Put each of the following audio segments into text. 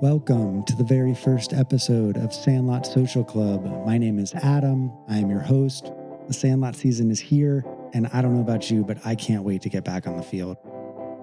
Welcome to the very first episode of Sandlot Social Club. My name is Adam. I am your host. The Sandlot season is here, and I don't know about you, but I can't wait to get back on the field.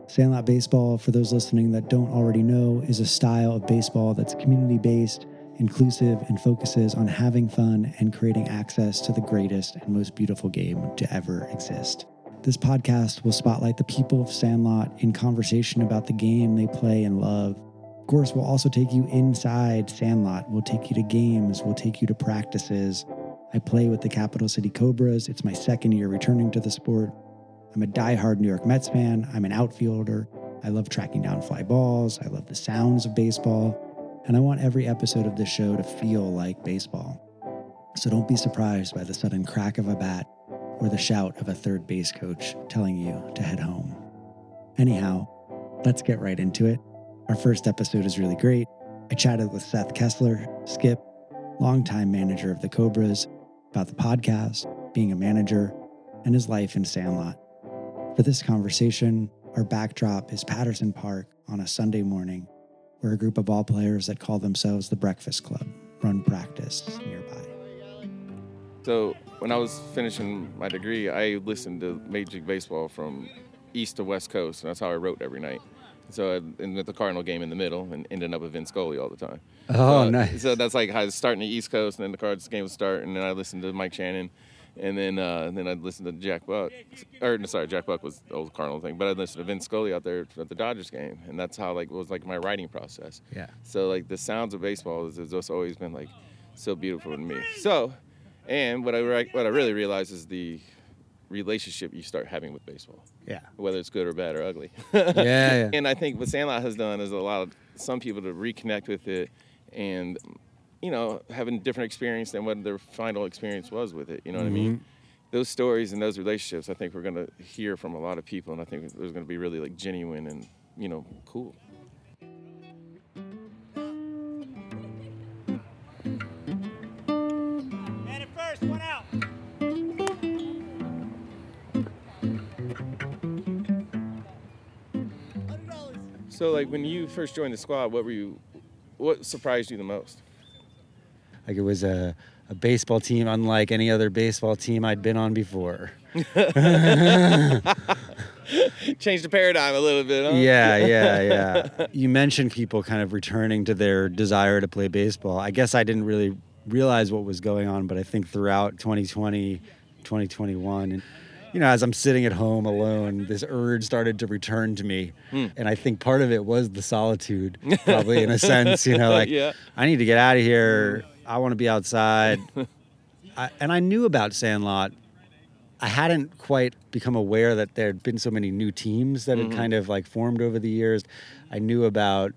Sandlot baseball, for those listening that don't already know, is a style of baseball that's community based, inclusive, and focuses on having fun and creating access to the greatest and most beautiful game to ever exist. This podcast will spotlight the people of Sandlot in conversation about the game they play and love of course, we'll also take you inside Sandlot. We'll take you to games. We'll take you to practices. I play with the Capital City Cobras. It's my second year returning to the sport. I'm a die-hard New York Mets fan. I'm an outfielder. I love tracking down fly balls. I love the sounds of baseball. And I want every episode of this show to feel like baseball. So don't be surprised by the sudden crack of a bat or the shout of a third base coach telling you to head home. Anyhow, let's get right into it. Our first episode is really great. I chatted with Seth Kessler, Skip, longtime manager of the Cobras, about the podcast, being a manager, and his life in Sandlot. For this conversation, our backdrop is Patterson Park on a Sunday morning, where a group of ball players that call themselves the Breakfast Club run practice nearby. So, when I was finishing my degree, I listened to Major League Baseball from east to west coast, and that's how I wrote every night. So and with the Cardinal game in the middle, and ending up with Vin Scully all the time. Oh, so, nice. So that's like how I was starting the East Coast, and then the Cards game would start, and then I listened to Mike Shannon, and then uh, then I'd listen to Jack Buck, or no, sorry, Jack Buck was the old Cardinal thing, but I'd listen to Vin Scully out there at the Dodgers game, and that's how like it was like my writing process. Yeah. So like the sounds of baseball has just always been like so beautiful to me. So, and what I what I really realized is the relationship you start having with baseball. Yeah. Whether it's good or bad or ugly. yeah, yeah. And I think what Sandlot has done is allowed some people to reconnect with it and, you know, having a different experience than what their final experience was with it. You know what mm-hmm. I mean? Mm-hmm. Those stories and those relationships, I think we're going to hear from a lot of people, and I think there's going to be really like genuine and, you know, cool. So, like when you first joined the squad, what were you? What surprised you the most? Like it was a, a baseball team unlike any other baseball team I'd been on before. Changed the paradigm a little bit, huh? Yeah, yeah, yeah. you mentioned people kind of returning to their desire to play baseball. I guess I didn't really realize what was going on, but I think throughout 2020, 2021, and you know, as I'm sitting at home alone, this urge started to return to me. Hmm. And I think part of it was the solitude, probably in a sense, you know, like yeah. I need to get out of here. I want to be outside. I, and I knew about Sandlot. I hadn't quite become aware that there had been so many new teams that had mm-hmm. kind of like formed over the years. I knew about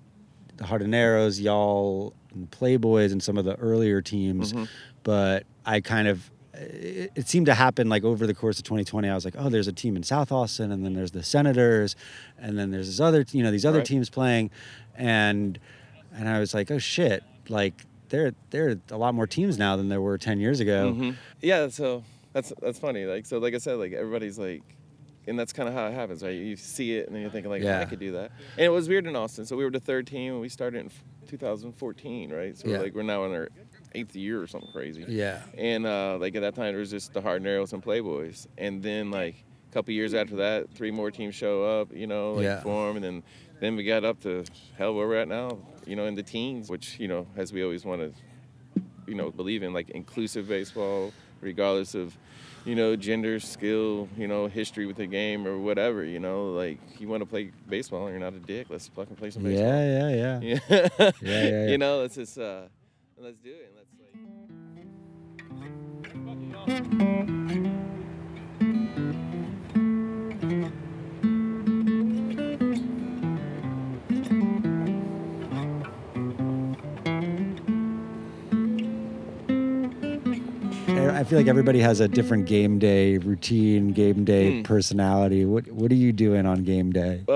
the Jardineros, y'all, and Playboys, and some of the earlier teams, mm-hmm. but I kind of it, it, seemed to happen like over the course of 2020. I was like, oh, there's a team in South Austin, and then there's the Senators, and then there's this other, you know, these other right. teams playing, and and I was like, oh shit, like there there are a lot more teams now than there were 10 years ago. Mm-hmm. Yeah, so that's that's funny. Like so, like I said, like everybody's like. And that's kind of how it happens, right? You see it, and then you're thinking like, yeah. oh, I could do that. And it was weird in Austin. So we were the third team, and we started in 2014, right? So yeah. like we're now in our eighth year or something crazy. Yeah. And uh, like at that time, it was just the Jardineros and Playboys. And then like a couple years after that, three more teams show up, you know, like yeah. form, and then then we got up to hell where we're at now, you know, in the teens, which you know, as we always want to, you know, believe in like inclusive baseball, regardless of you know, gender, skill, you know, history with the game or whatever, you know, like you want to play baseball, and you're not a dick. Let's fucking play some baseball. Yeah, yeah, yeah. yeah, yeah, yeah, yeah. You know, let's just uh, let's do it. Let's. I feel like everybody has a different game day routine, game day mm. personality. What What are you doing on game day? Well,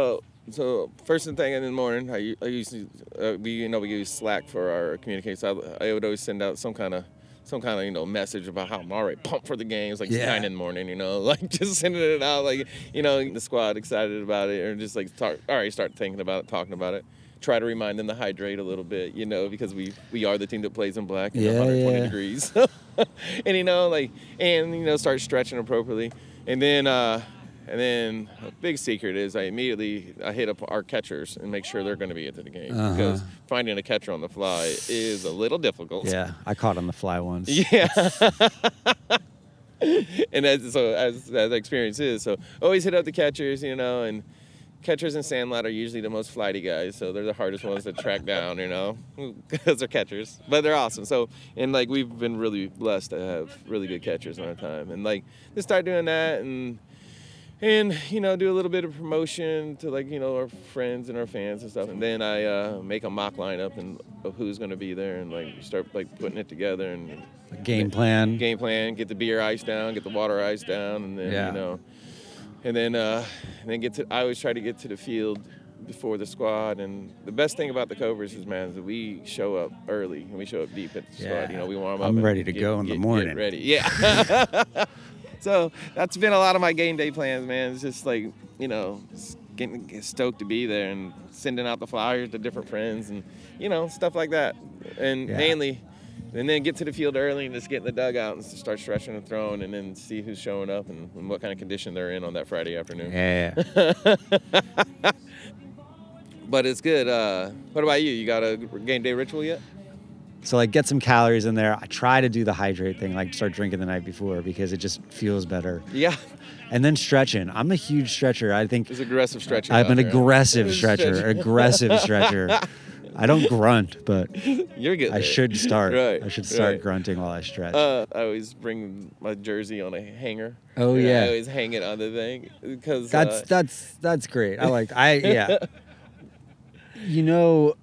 so first thing in the morning, I, I usually uh, we you know we use Slack for our communication. I, I would always send out some kind of some kind of you know message about how I'm already pumped for the games, like yeah. nine in the morning, you know, like just sending it out, like you know the squad excited about it, or just like talk, all right, start thinking about it, talking about it. Try to remind them to hydrate a little bit, you know, because we we are the team that plays in black, yeah, 120 yeah. degrees, and you know like and you know start stretching appropriately, and then. uh and then a big secret is I immediately I hit up our catchers and make sure they're going to be into the game uh-huh. because finding a catcher on the fly is a little difficult. Yeah, I caught on the fly once. Yeah. and as so as, as the experience is, so always hit up the catchers, you know, and catchers in Sandlot are usually the most flighty guys, so they're the hardest ones to track down, you know, because they're catchers. But they're awesome. So and like we've been really blessed to have really good catchers on our time, and like just start doing that and and you know do a little bit of promotion to like you know our friends and our fans and stuff. And then i uh, make a mock lineup and of who's going to be there and like start like putting it together and game plan. Game plan get the beer ice down get the water ice down and then yeah. you know and then uh and then get to i always try to get to the field before the squad. And the best thing about the cobras is man is that we show up early and we show up deep at the yeah. squad. You know we warm up i'm ready to get, go in get, the morning. ready. Yeah so that's been a lot of my game day plans, man. It's just like you know, getting stoked to be there and sending out the flyers to different friends and you know stuff like that. And yeah. mainly, and then get to the field early and just get in the dugout and start stretching and throwing, and then see who's showing up and, and what kind of condition they're in on that Friday afternoon. Yeah. but it's good. Uh, what about you? You got a game day ritual yet? So like get some calories in there. I try to do the hydrate thing, like start drinking the night before because it just feels better. Yeah. And then stretching. I'm a huge stretcher. I think it's aggressive stretching. I'm an aggressive stretcher. aggressive stretcher. I don't grunt, but you're good. I should start. Right. I should start right. grunting while I stretch. Uh, I always bring my jersey on a hanger. Oh yeah. I always hang it on the thing because that's uh, that's that's great. I like. I yeah. you know,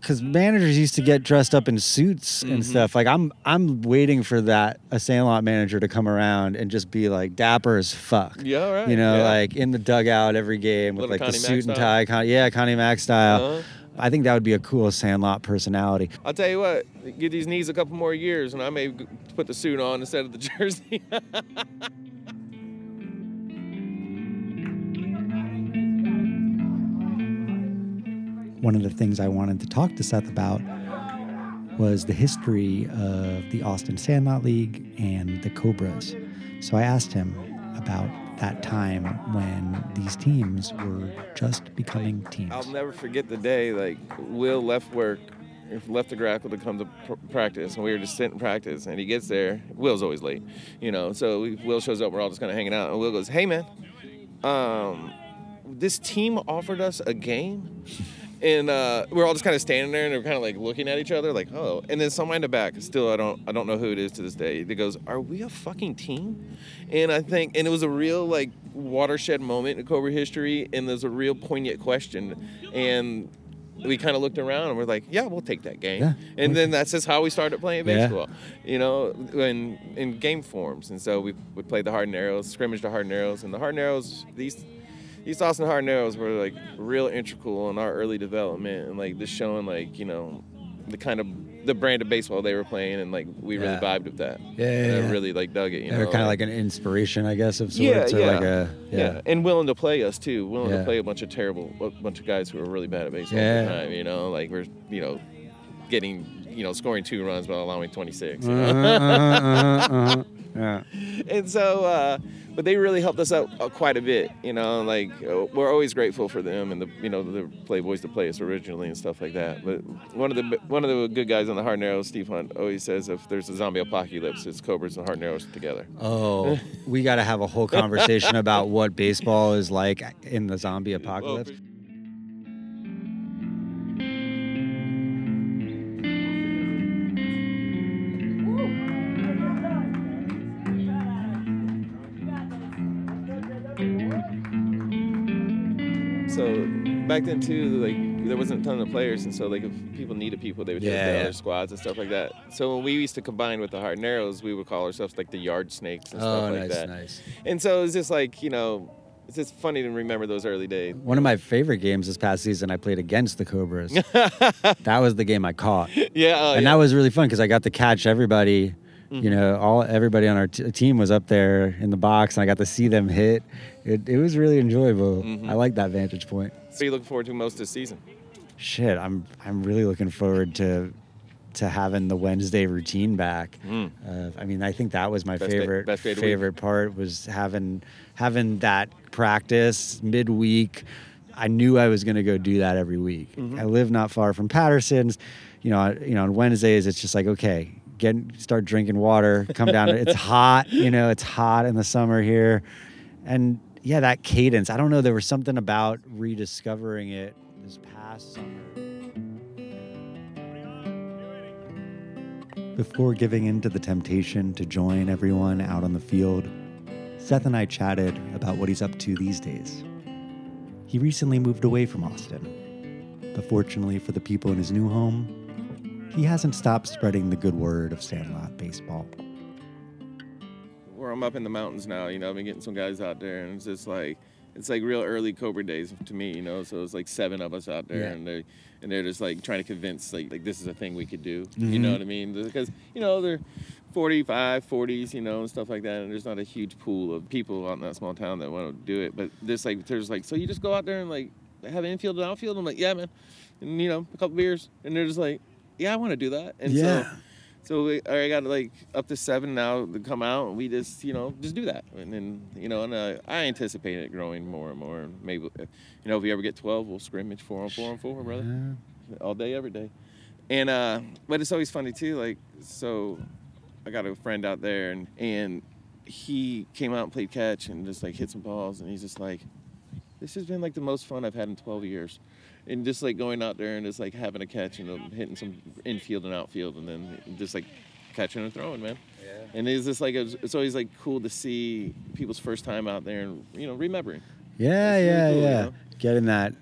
because managers used to get dressed up in suits and mm-hmm. stuff. Like I'm, I'm waiting for that a Sandlot manager to come around and just be like dapper as fuck. Yeah, right. You know, yeah. like in the dugout every game with like Connie the suit and tie. Con- yeah, Connie Mack style. Uh-huh. I think that would be a cool Sandlot personality. I'll tell you what, give these knees a couple more years, and I may put the suit on instead of the jersey. one of the things I wanted to talk to Seth about was the history of the Austin Sandlot League and the Cobras. So I asked him about that time when these teams were just becoming teams. I'll never forget the day like Will left work, left the grackle to come to pr- practice, and we were just sitting in practice. And he gets there. Will's always late, you know. So we, Will shows up. We're all just kind of hanging out, and Will goes, "Hey man, um, this team offered us a game." And uh, we're all just kind of standing there and we're kind of like looking at each other like oh and then someone in the back still i don't i don't know who it is to this day that goes are we a fucking team and i think and it was a real like watershed moment in cobra history and there's a real poignant question and we kind of looked around and we're like, yeah, we'll take that game. Yeah. And then that's just how we started playing baseball, yeah. you know, in in game forms. And so we we played the Jardineros, scrimmage the Jardineros, and the Jardineros these East Austin Jardineros were like real integral in our early development and like just showing like you know the kind of the brand of baseball they were playing and like we really vibed with that. Yeah, yeah, yeah. I really like dug it. You They're know, kind of like, like, an inspiration, I guess, of sorts. Yeah, yeah. Like a, yeah. yeah. and willing to play us too. Willing to play a bunch of terrible, a bunch of guys who were really bad at baseball yeah. at the time. You know, like we're you know getting you know scoring two runs while allowing 26. You know? uh-huh, uh-huh, uh-huh. Yeah. And so. Uh, but they really helped us out uh, quite a bit. You know, like uh, we're always grateful for them and the you know the Playboys to play us originally and stuff like that. But one of the one of the good guys on the Jardineros, Steve Hunt, always says if there's a zombie apocalypse, it's Cobras and Jardineros together. Oh, we got to have a whole conversation about what baseball is like in the zombie apocalypse. Back then too, like there wasn't a ton of players, and so like if people needed people, they would yeah, hit yeah. other squads and stuff like that. So when we used to combine with the Jardineros, we would call ourselves like the Yard Snakes and stuff oh, like nice, that. Nice. And so it's just like you know. It's just funny to remember those early days. One of my favorite games this past season, I played against the Cobras. that was the game I caught. Yeah, oh, and yeah. that was really fun because I got to catch everybody Mm-hmm. You know, all everybody on our t- team was up there in the box, and I got to see them hit. It, it was really enjoyable. Mm-hmm. I like that vantage point. So you look forward to most this season? Shit, I'm I'm really looking forward to to having the Wednesday routine back. Mm. Uh, I mean, I think that was my best favorite day, favorite part was having having that practice midweek. I knew I was going to go do that every week. Mm-hmm. I live not far from Patterson's. You know, you know, on Wednesdays it's just like okay, get start drinking water, come down. it's hot, you know, it's hot in the summer here, and yeah, that cadence. I don't know. There was something about rediscovering it this past summer. Before giving in to the temptation to join everyone out on the field, Seth and I chatted about what he's up to these days. He recently moved away from Austin, but fortunately for the people in his new home, he hasn't stopped spreading the good word of Sandlot baseball. Where I'm up in the mountains now, you know, I've been getting some guys out there, and it's just like it's like real early Cobra days to me, you know. So it's like seven of us out there, yeah. and they and they're just like trying to convince like like this is a thing we could do. Mm-hmm. You know what I mean? Because you know they're 45, 40s, you know, and stuff like that. And there's not a huge pool of people out in that small town that want to do it. But there's like there's like so you just go out there and like have infield and outfield. I'm like, yeah, man, and you know, a couple beers, and they're just like, yeah, I want to do that. And yeah. so, so we, I got like up to seven now to come out, and we just, you know, just do that. And then, you know, and uh, I anticipate it growing more and more. And maybe, you know, if we ever get 12, we'll scrimmage four on four on four, brother. Yeah. All day, every day. And, uh, but it's always funny too. Like, so I got a friend out there, and, and he came out and played catch and just like hit some balls, and he's just like, this has been like the most fun I've had in 12 years and just like going out there and just like having a catch and hitting some infield and outfield and then just like catching and throwing, man. Yeah. And it's just like it's always like cool to see people's first time out there and you know remembering. Yeah, really yeah, cool, yeah. You know? Getting that.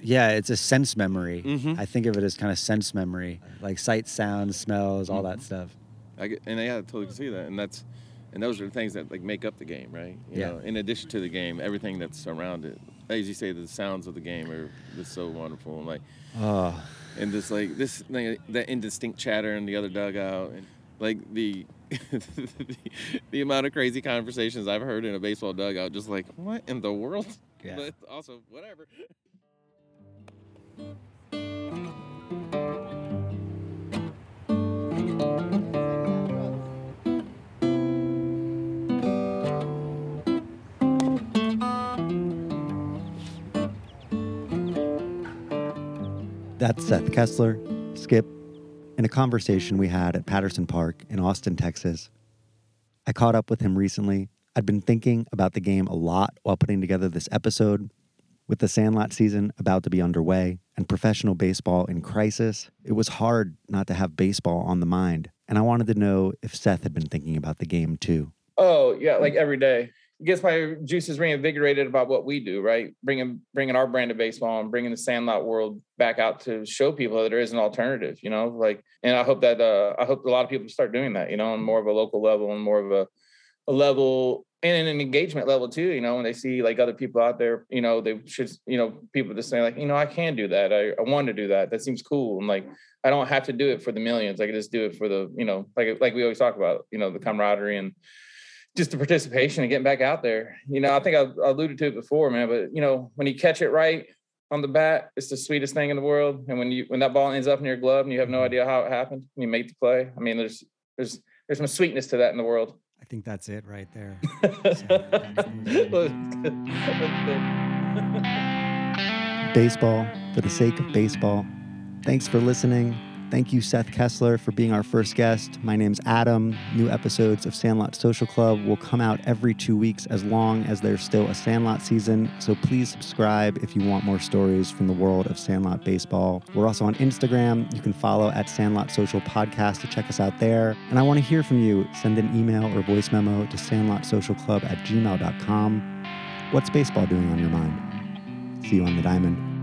Yeah, it's a sense memory. Mm-hmm. I think of it as kind of sense memory, like sight, sounds, smells, all mm-hmm. that stuff. I get, and I yeah, totally can see that, and that's and those are the things that like make up the game, right? You yeah. Know, in addition to the game, everything that's around it, as you say, the sounds of the game are just so wonderful and like, oh, and just like this, like, that indistinct chatter in the other dugout, and like the, the, the amount of crazy conversations I've heard in a baseball dugout, just like what in the world? Yeah. But also whatever. That's Seth Kessler, Skip, in a conversation we had at Patterson Park in Austin, Texas. I caught up with him recently. I'd been thinking about the game a lot while putting together this episode. With the Sandlot season about to be underway and professional baseball in crisis, it was hard not to have baseball on the mind. And I wanted to know if Seth had been thinking about the game too. Oh, yeah, like every day gets my juices reinvigorated about what we do, right? Bringing bringing our brand of baseball and bringing the Sandlot world back out to show people that there is an alternative, you know. Like, and I hope that uh, I hope a lot of people start doing that, you know, on more of a local level and more of a, a level and an engagement level too. You know, when they see like other people out there, you know, they should, you know, people just say like, you know, I can do that. I, I want to do that. That seems cool. And like, I don't have to do it for the millions. I can just do it for the, you know, like like we always talk about, you know, the camaraderie and just the participation and getting back out there. You know, I think I, I alluded to it before, man. But you know, when you catch it right on the bat, it's the sweetest thing in the world. And when you when that ball ends up in your glove and you have no mm-hmm. idea how it happened, and you make the play. I mean, there's there's there's some sweetness to that in the world. I think that's it right there. baseball for the sake of baseball. Thanks for listening. Thank you, Seth Kessler, for being our first guest. My name's Adam. New episodes of Sandlot Social Club will come out every two weeks as long as there's still a Sandlot season. So please subscribe if you want more stories from the world of Sandlot baseball. We're also on Instagram. You can follow at Sandlot Social Podcast to check us out there. And I want to hear from you. Send an email or voice memo to sandlotsocialclub at gmail.com. What's baseball doing on your mind? See you on the diamond.